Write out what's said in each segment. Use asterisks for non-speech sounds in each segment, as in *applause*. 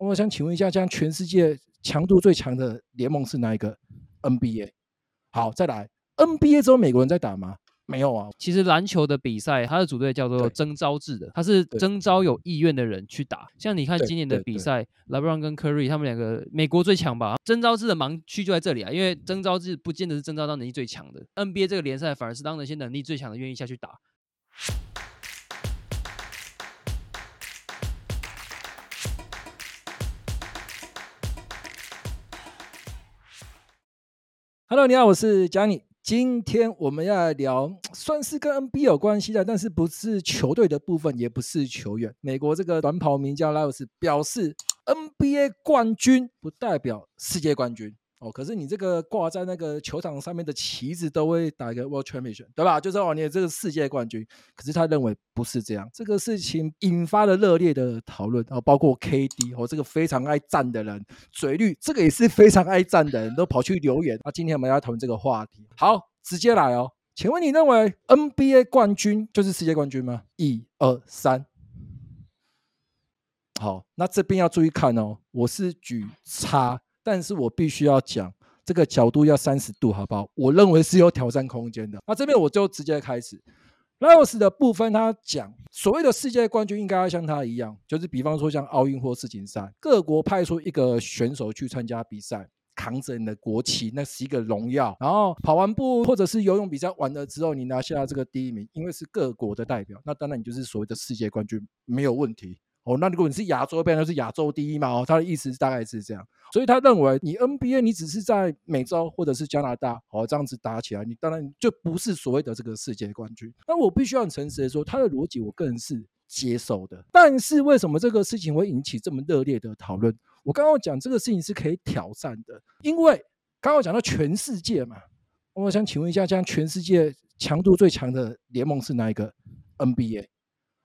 我想请问一下，这样全世界强度最强的联盟是哪一个？NBA。好，再来，NBA 只有美国人在打吗？没有啊，其实篮球的比赛，它的组队叫做征召制的，它是征召有意愿的人去打。像你看今年的比赛，LeBron 跟 Curry 他们两个，美国最强吧？征召制的盲区就在这里啊，因为征召制不见得是征召到能力最强的，NBA 这个联赛反而是当那些能力最强的愿意下去打。Hello，你好，我是 Johnny。今天我们要聊，*tsk* 算是跟 NBA 有关系的，但是不是球队的部分，也不是球员。美国这个短跑名将拉尔斯表示，NBA 冠军不代表世界冠军。哦，可是你这个挂在那个球场上面的旗子都会打一个 World Championship，对吧？就是哦，你这个世界冠军。可是他认为不是这样，这个事情引发了热烈的讨论。哦，包括 KD 哦，这个非常爱战的人，嘴绿这个也是非常爱战的人都跑去留言。啊，今天我们要讨论这个话题。好，直接来哦，请问你认为 NBA 冠军就是世界冠军吗？一二三，好，那这边要注意看哦，我是举叉。但是我必须要讲，这个角度要三十度，好不好？我认为是有挑战空间的。那这边我就直接开始。莱尔斯的部分，他讲所谓的世界冠军应该要像他一样，就是比方说像奥运或世锦赛，各国派出一个选手去参加比赛，扛着你的国旗，那是一个荣耀。然后跑完步或者是游泳比赛完了之后，你拿下这个第一名，因为是各国的代表，那当然你就是所谓的世界冠军，没有问题。哦，那如果你是亚洲，变成是亚洲第一嘛？哦，他的意思大概是这样，所以他认为你 NBA 你只是在美洲或者是加拿大，哦，这样子打起来，你当然就不是所谓的这个世界冠军。那我必须要很诚实的说，他的逻辑我个人是接受的。但是为什么这个事情会引起这么热烈的讨论？我刚刚讲这个事情是可以挑战的，因为刚刚讲到全世界嘛，我想请问一下，这样全世界强度最强的联盟是哪一个？NBA。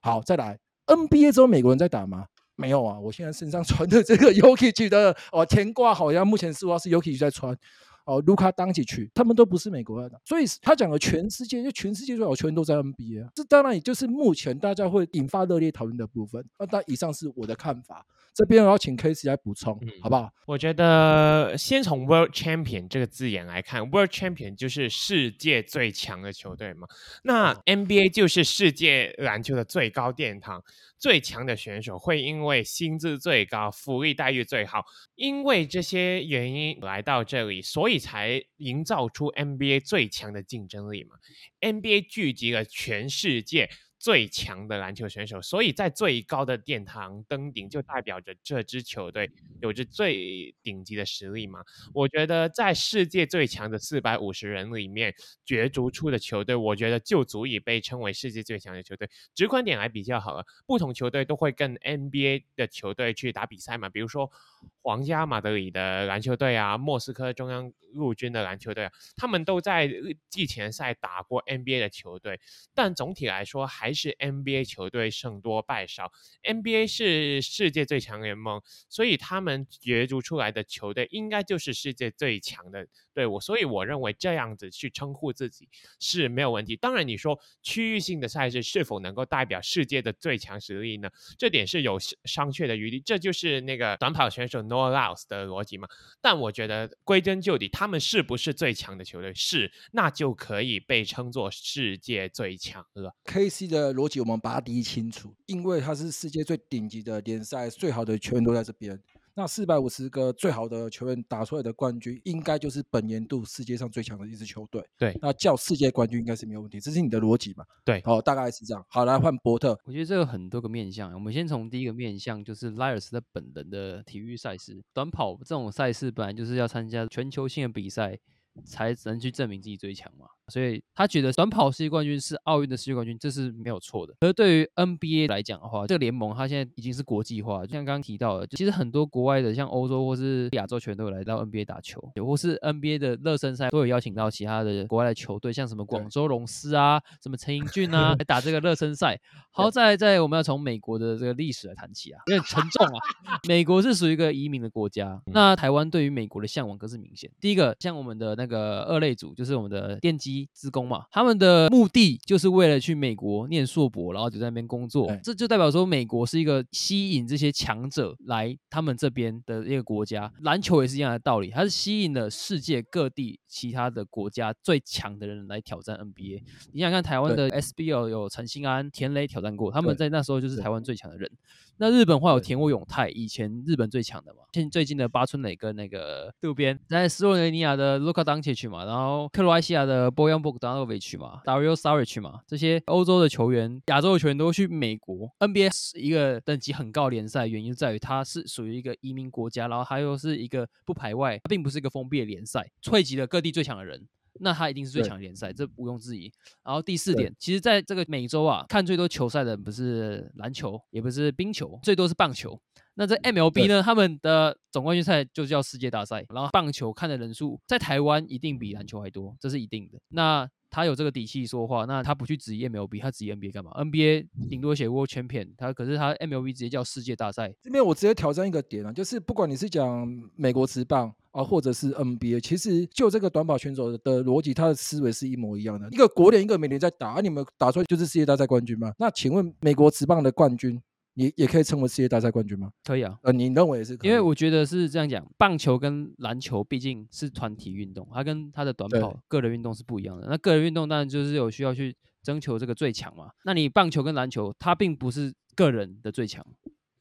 好，再来。NBA 只有美国人在打吗？没有啊，我现在身上穿的这个 *laughs* Jokic 的哦，天挂好像目前是话是 Yoki 在穿哦，卢卡当起去，他们都不是美国人，所以他讲的全世界就全世界最好球员都在 NBA，这当然也就是目前大家会引发热烈讨论的部分。那但以上是我的看法。这边我要请 Casey 来补充，嗯、好不好？我觉得先从 World Champion 这个字眼来看，World Champion 就是世界最强的球队嘛。那 NBA 就是世界篮球的最高殿堂，最强的选手会因为薪资最高、福利待遇最好，因为这些原因来到这里，所以才营造出 NBA 最强的竞争力嘛。NBA 聚集了全世界。最强的篮球选手，所以在最高的殿堂登顶，就代表着这支球队有着最顶级的实力嘛。我觉得在世界最强的四百五十人里面角逐出的球队，我觉得就足以被称为世界最强的球队。直观点来比较好了，不同球队都会跟 NBA 的球队去打比赛嘛，比如说皇家马德里的篮球队啊，莫斯科中央陆军的篮球队啊，他们都在季前赛打过 NBA 的球队，但总体来说还。是 NBA 球队胜多败少，NBA 是世界最强联盟，所以他们角逐出来的球队应该就是世界最强的队伍，所以我认为这样子去称呼自己是没有问题。当然，你说区域性的赛事是否能够代表世界的最强实力呢？这点是有商榷的余地，这就是那个短跑选手 Noah Lyles 的逻辑嘛。但我觉得归根究底，他们是不是最强的球队？是，那就可以被称作世界最强了。KC 的。逻辑我们把它理清楚，因为它是世界最顶级的联赛，最好的球员都在这边。那四百五十个最好的球员打出来的冠军，应该就是本年度世界上最强的一支球队。对，那叫世界冠军应该是没有问题，这是你的逻辑嘛？对，哦，大概是这样。好，来换伯特。我觉得这个很多个面向，我们先从第一个面向，就是莱尔斯的本人的体育赛事，短跑这种赛事本来就是要参加全球性的比赛，才能去证明自己最强嘛。所以他觉得短跑世界冠军是奥运的世界冠军，这是没有错的。而对于 NBA 来讲的话，这个联盟它现在已经是国际化，就像刚刚提到的，其实很多国外的，像欧洲或是亚洲球员都有来到 NBA 打球，或是 NBA 的热身赛都有邀请到其他的国外的球队，像什么广州龙狮啊，什么陈英俊啊，*laughs* 来打这个热身赛。好，在在我们要从美国的这个历史来谈起啊，有点沉重啊。美国是属于一个移民的国家，那台湾对于美国的向往更是明显。第一个，像我们的那个二类组，就是我们的电机。基资工嘛，他们的目的就是为了去美国念硕博，然后就在那边工作。这就代表说，美国是一个吸引这些强者来他们这边的一个国家。篮球也是一样的道理，它是吸引了世界各地其他的国家最强的人来挑战 NBA。你想看台湾的 SBL 有陈兴安、田雷挑战过，他们在那时候就是台湾最强的人。那日本话有田尾永泰，以前日本最强的嘛。现最近的八村垒跟那个渡边，在斯洛文尼亚的卢卡当切去嘛，然后克罗埃西亚的波扬博格达诺维奇嘛，Dario Saric 嘛，这些欧洲的球员、亚洲的球员都去美国。NBA 是一个等级很高联赛，原因在于它是属于一个移民国家，然后它又是一个不排外，它并不是一个封闭的联赛，汇集了各地最强的人。那他一定是最强联赛，这毋庸置疑。然后第四点，其实在这个美洲啊，看最多球赛的不是篮球，也不是冰球，最多是棒球。那在 MLB 呢，他们的总冠军赛就叫世界大赛。然后棒球看的人数在台湾一定比篮球还多，这是一定的。那他有这个底气说话，那他不去质疑 MLB，他质疑 NBA 干嘛？NBA 顶多写 World Champion，他可是他 MLB 直接叫世界大赛。这边我直接挑战一个点啊，就是不管你是讲美国职棒啊，或者是 NBA，其实就这个短跑选手的逻辑，他的思维是一模一样的。一个国联，一个美联在打，你们打出来就是世界大赛冠军吗？那请问美国职棒的冠军？你也可以称为世界大赛冠军吗？可以啊，呃，你认为也是可以？因为我觉得是这样讲，棒球跟篮球毕竟是团体运动，它跟它的短跑个人运动是不一样的。那个人运动当然就是有需要去征求这个最强嘛。那你棒球跟篮球，它并不是个人的最强，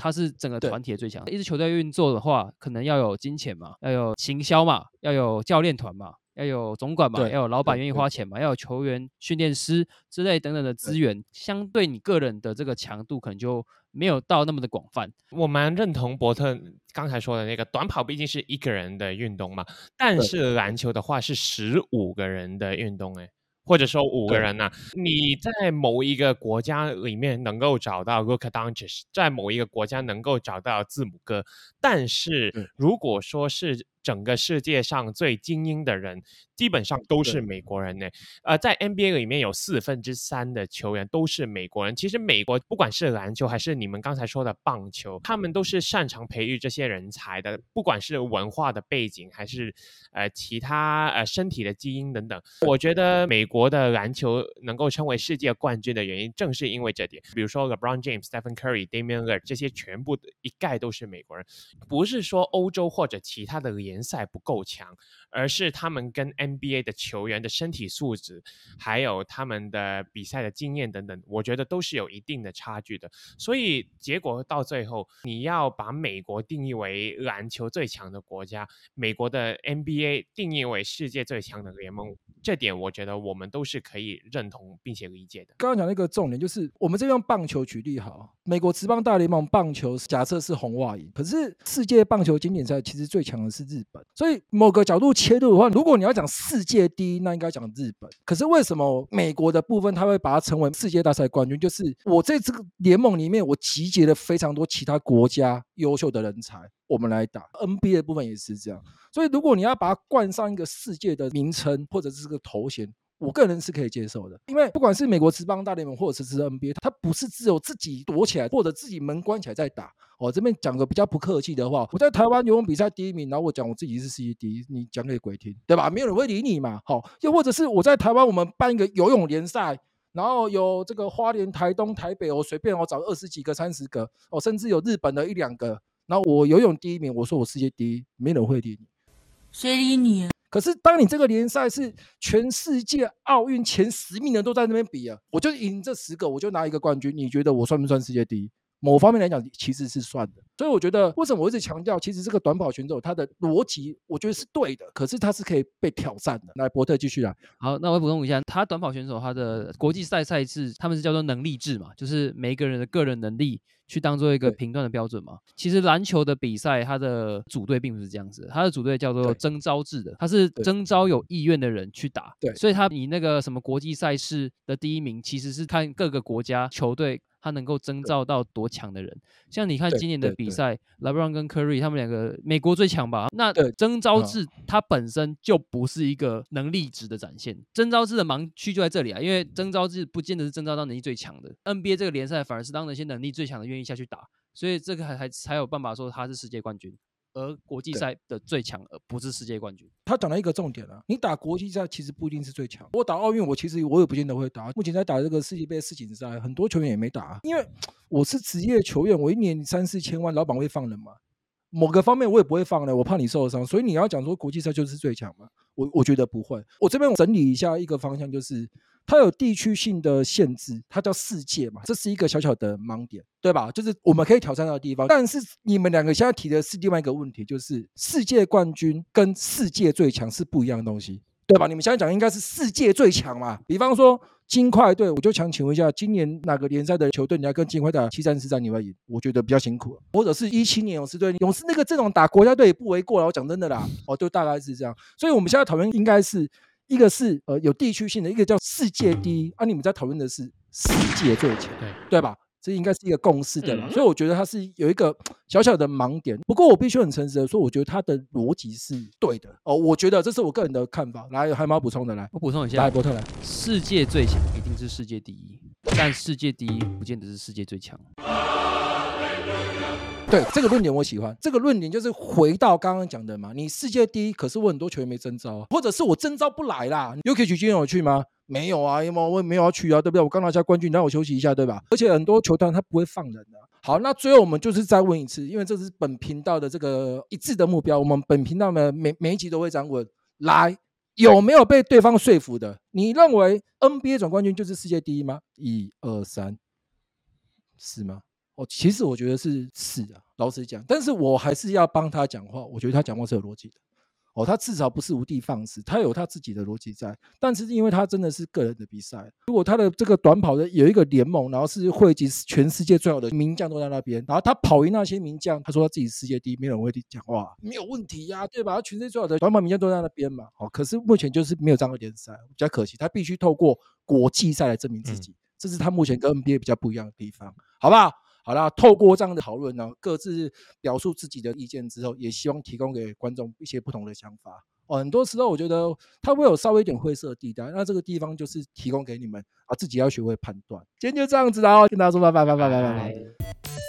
它是整个团体的最强。一支球队运作的话，可能要有金钱嘛，要有行销嘛，要有教练团嘛。要有总管嘛，要有老板愿意花钱嘛，要有球员、训练师之类等等的资源，相对你个人的这个强度可能就没有到那么的广泛。我蛮认同伯特刚才说的那个，短跑毕竟是一个人的运动嘛，但是篮球的话是十五个人的运动诶。或者说五个人呢、啊？你在某一个国家里面能够找到 Luka d o n c i s 在某一个国家能够找到字母哥，但是如果说是整个世界上最精英的人，基本上都是美国人呢。呃，在 NBA 里面有四分之三的球员都是美国人。其实美国不管是篮球还是你们刚才说的棒球，他们都是擅长培育这些人才的，不管是文化的背景还是呃其他呃身体的基因等等。我觉得美国的篮球能够成为世界冠军的原因，正是因为这点。比如说 LeBron James、Stephen Curry、Damian Lillard 这些全部一概都是美国人，不是说欧洲或者其他的联联赛不够强，而是他们跟 NBA 的球员的身体素质，还有他们的比赛的经验等等，我觉得都是有一定的差距的。所以结果到最后，你要把美国定义为篮球最强的国家，美国的 NBA 定义为世界最强的联盟，这点我觉得我们都是可以认同并且理解的。刚刚讲那个重点就是，我们这边用棒球举例好，美国职棒大联盟棒球假设是红袜赢，可是世界棒球经典赛其实最强的是日本。所以某个角度切入的话，如果你要讲世界第一，那应该讲日本。可是为什么美国的部分他会把它称为世界大赛冠军？就是我在这个联盟里面，我集结了非常多其他国家优秀的人才，我们来打 NBA 的部分也是这样。所以如果你要把它冠上一个世界的名称或者是个头衔。我个人是可以接受的，因为不管是美国职棒大联盟或者是 NBA，它不是只有自己躲起来或者自己门关起来在打。我这边讲个比较不客气的话，我在台湾游泳比赛第一名，然后我讲我自己是世界第一，你讲给鬼听，对吧？没有人会理你嘛。好，又或者是我在台湾，我们办一个游泳联赛，然后有这个花莲、台东、台北，我随便我找二十几个、三十个，哦，甚至有日本的一两个，然后我游泳第一名，我说我世界第一，没人会理你，谁理你？可是，当你这个联赛是全世界奥运前十名的都在那边比啊，我就赢这十个，我就拿一个冠军。你觉得我算不算世界第一？某方面来讲，其实是算的。所以我觉得，为什么我一直强调，其实这个短跑选手他的逻辑，我觉得是对的。可是他是可以被挑战的。来，伯特继续来。好，那我补充一下，他短跑选手他的国际赛赛制，他们是叫做能力制嘛，就是每一个人的个人能力去当做一个评断的标准嘛。其实篮球的比赛，它的组队并不是这样子，它的组队叫做征召制的，它是征召有意愿的人去打。对，所以他以那个什么国际赛事的第一名，其实是看各个国家球队。他能够征召到多强的人？像你看今年的比赛，LeBron 跟 Curry 他们两个，美国最强吧？那征召制它本身就不是一个能力值的展现。征召制的盲区就在这里啊，因为征召制不见得是征召到能力最强的。NBA 这个联赛反而是当那些能力最强的愿意下去打，所以这个还还才有办法说他是世界冠军。而国际赛的最强，而不是世界冠军。他讲了一个重点啊，你打国际赛其实不一定是最强。我打奥运，我其实我也不见得会打。目前在打这个世界杯世锦赛，很多球员也没打，因为我是职业球员，我一年三四千万，老板会放人吗？某个方面我也不会放的，我怕你受伤。所以你要讲说国际赛就是最强吗？我我觉得不会。我这边整理一下一个方向，就是。它有地区性的限制，它叫世界嘛，这是一个小小的盲点，对吧？就是我们可以挑战到的地方。但是你们两个现在提的是另外一个问题，就是世界冠军跟世界最强是不一样的东西，对吧？你们现在讲应该是世界最强嘛？比方说金块队，我就想请问一下，今年哪个联赛的球队你要跟金块打七战四战你会赢？我觉得比较辛苦，或者是一七年勇士队，勇士那个阵容打国家队也不为过了。我讲真的啦，哦，就大概是这样。所以我们现在讨论应该是。一个是呃有地区性的，一个叫世界第一啊，你们在讨论的是世界最强，对对吧？这应该是一个共识的嘛，嗯、所以我觉得它是有一个小小的盲点。不过我必须很诚实的说，我觉得它的逻辑是对的哦。我觉得这是我个人的看法。来，还有没有补充的？来，我补充一下。来，波特来。世界最强一定是世界第一，但世界第一不见得是世界最强。对这个论点我喜欢，这个论点就是回到刚刚讲的嘛，你世界第一，可是我很多球员没征召，或者是我征召不来啦。有可以去今天有去吗？没有啊，因为我也没有要去啊，对不对？我刚拿下冠军，让我休息一下，对吧？而且很多球团他不会放人的。好，那最后我们就是再问一次，因为这是本频道的这个一致的目标，我们本频道的每每一集都会这样问：来，有没有被对方说服的？你认为 NBA 总冠军就是世界第一吗？一二三，是吗？哦，其实我觉得是是啊，老实讲，但是我还是要帮他讲话。我觉得他讲话是有逻辑的。哦，他至少不是无的放矢，他有他自己的逻辑在。但是因为他真的是个人的比赛，如果他的这个短跑的有一个联盟，然后是汇集全世界最好的名将都在那边，然后他跑赢那些名将，他说他自己世界第一，没有人会讲话，没有问题呀、啊，对吧？他全世界最好的短跑名将都在那边嘛。哦，可是目前就是没有这样的联赛，比较可惜。他必须透过国际赛来证明自己，嗯、这是他目前跟 NBA 比较不一样的地方，好不好？好了，透过这样的讨论呢，各自表述自己的意见之后，也希望提供给观众一些不同的想法。哦，很多时候我觉得它会有稍微一点灰色地带，那这个地方就是提供给你们啊，自己要学会判断。今天就这样子啦，跟大家说拜拜拜拜拜拜拜。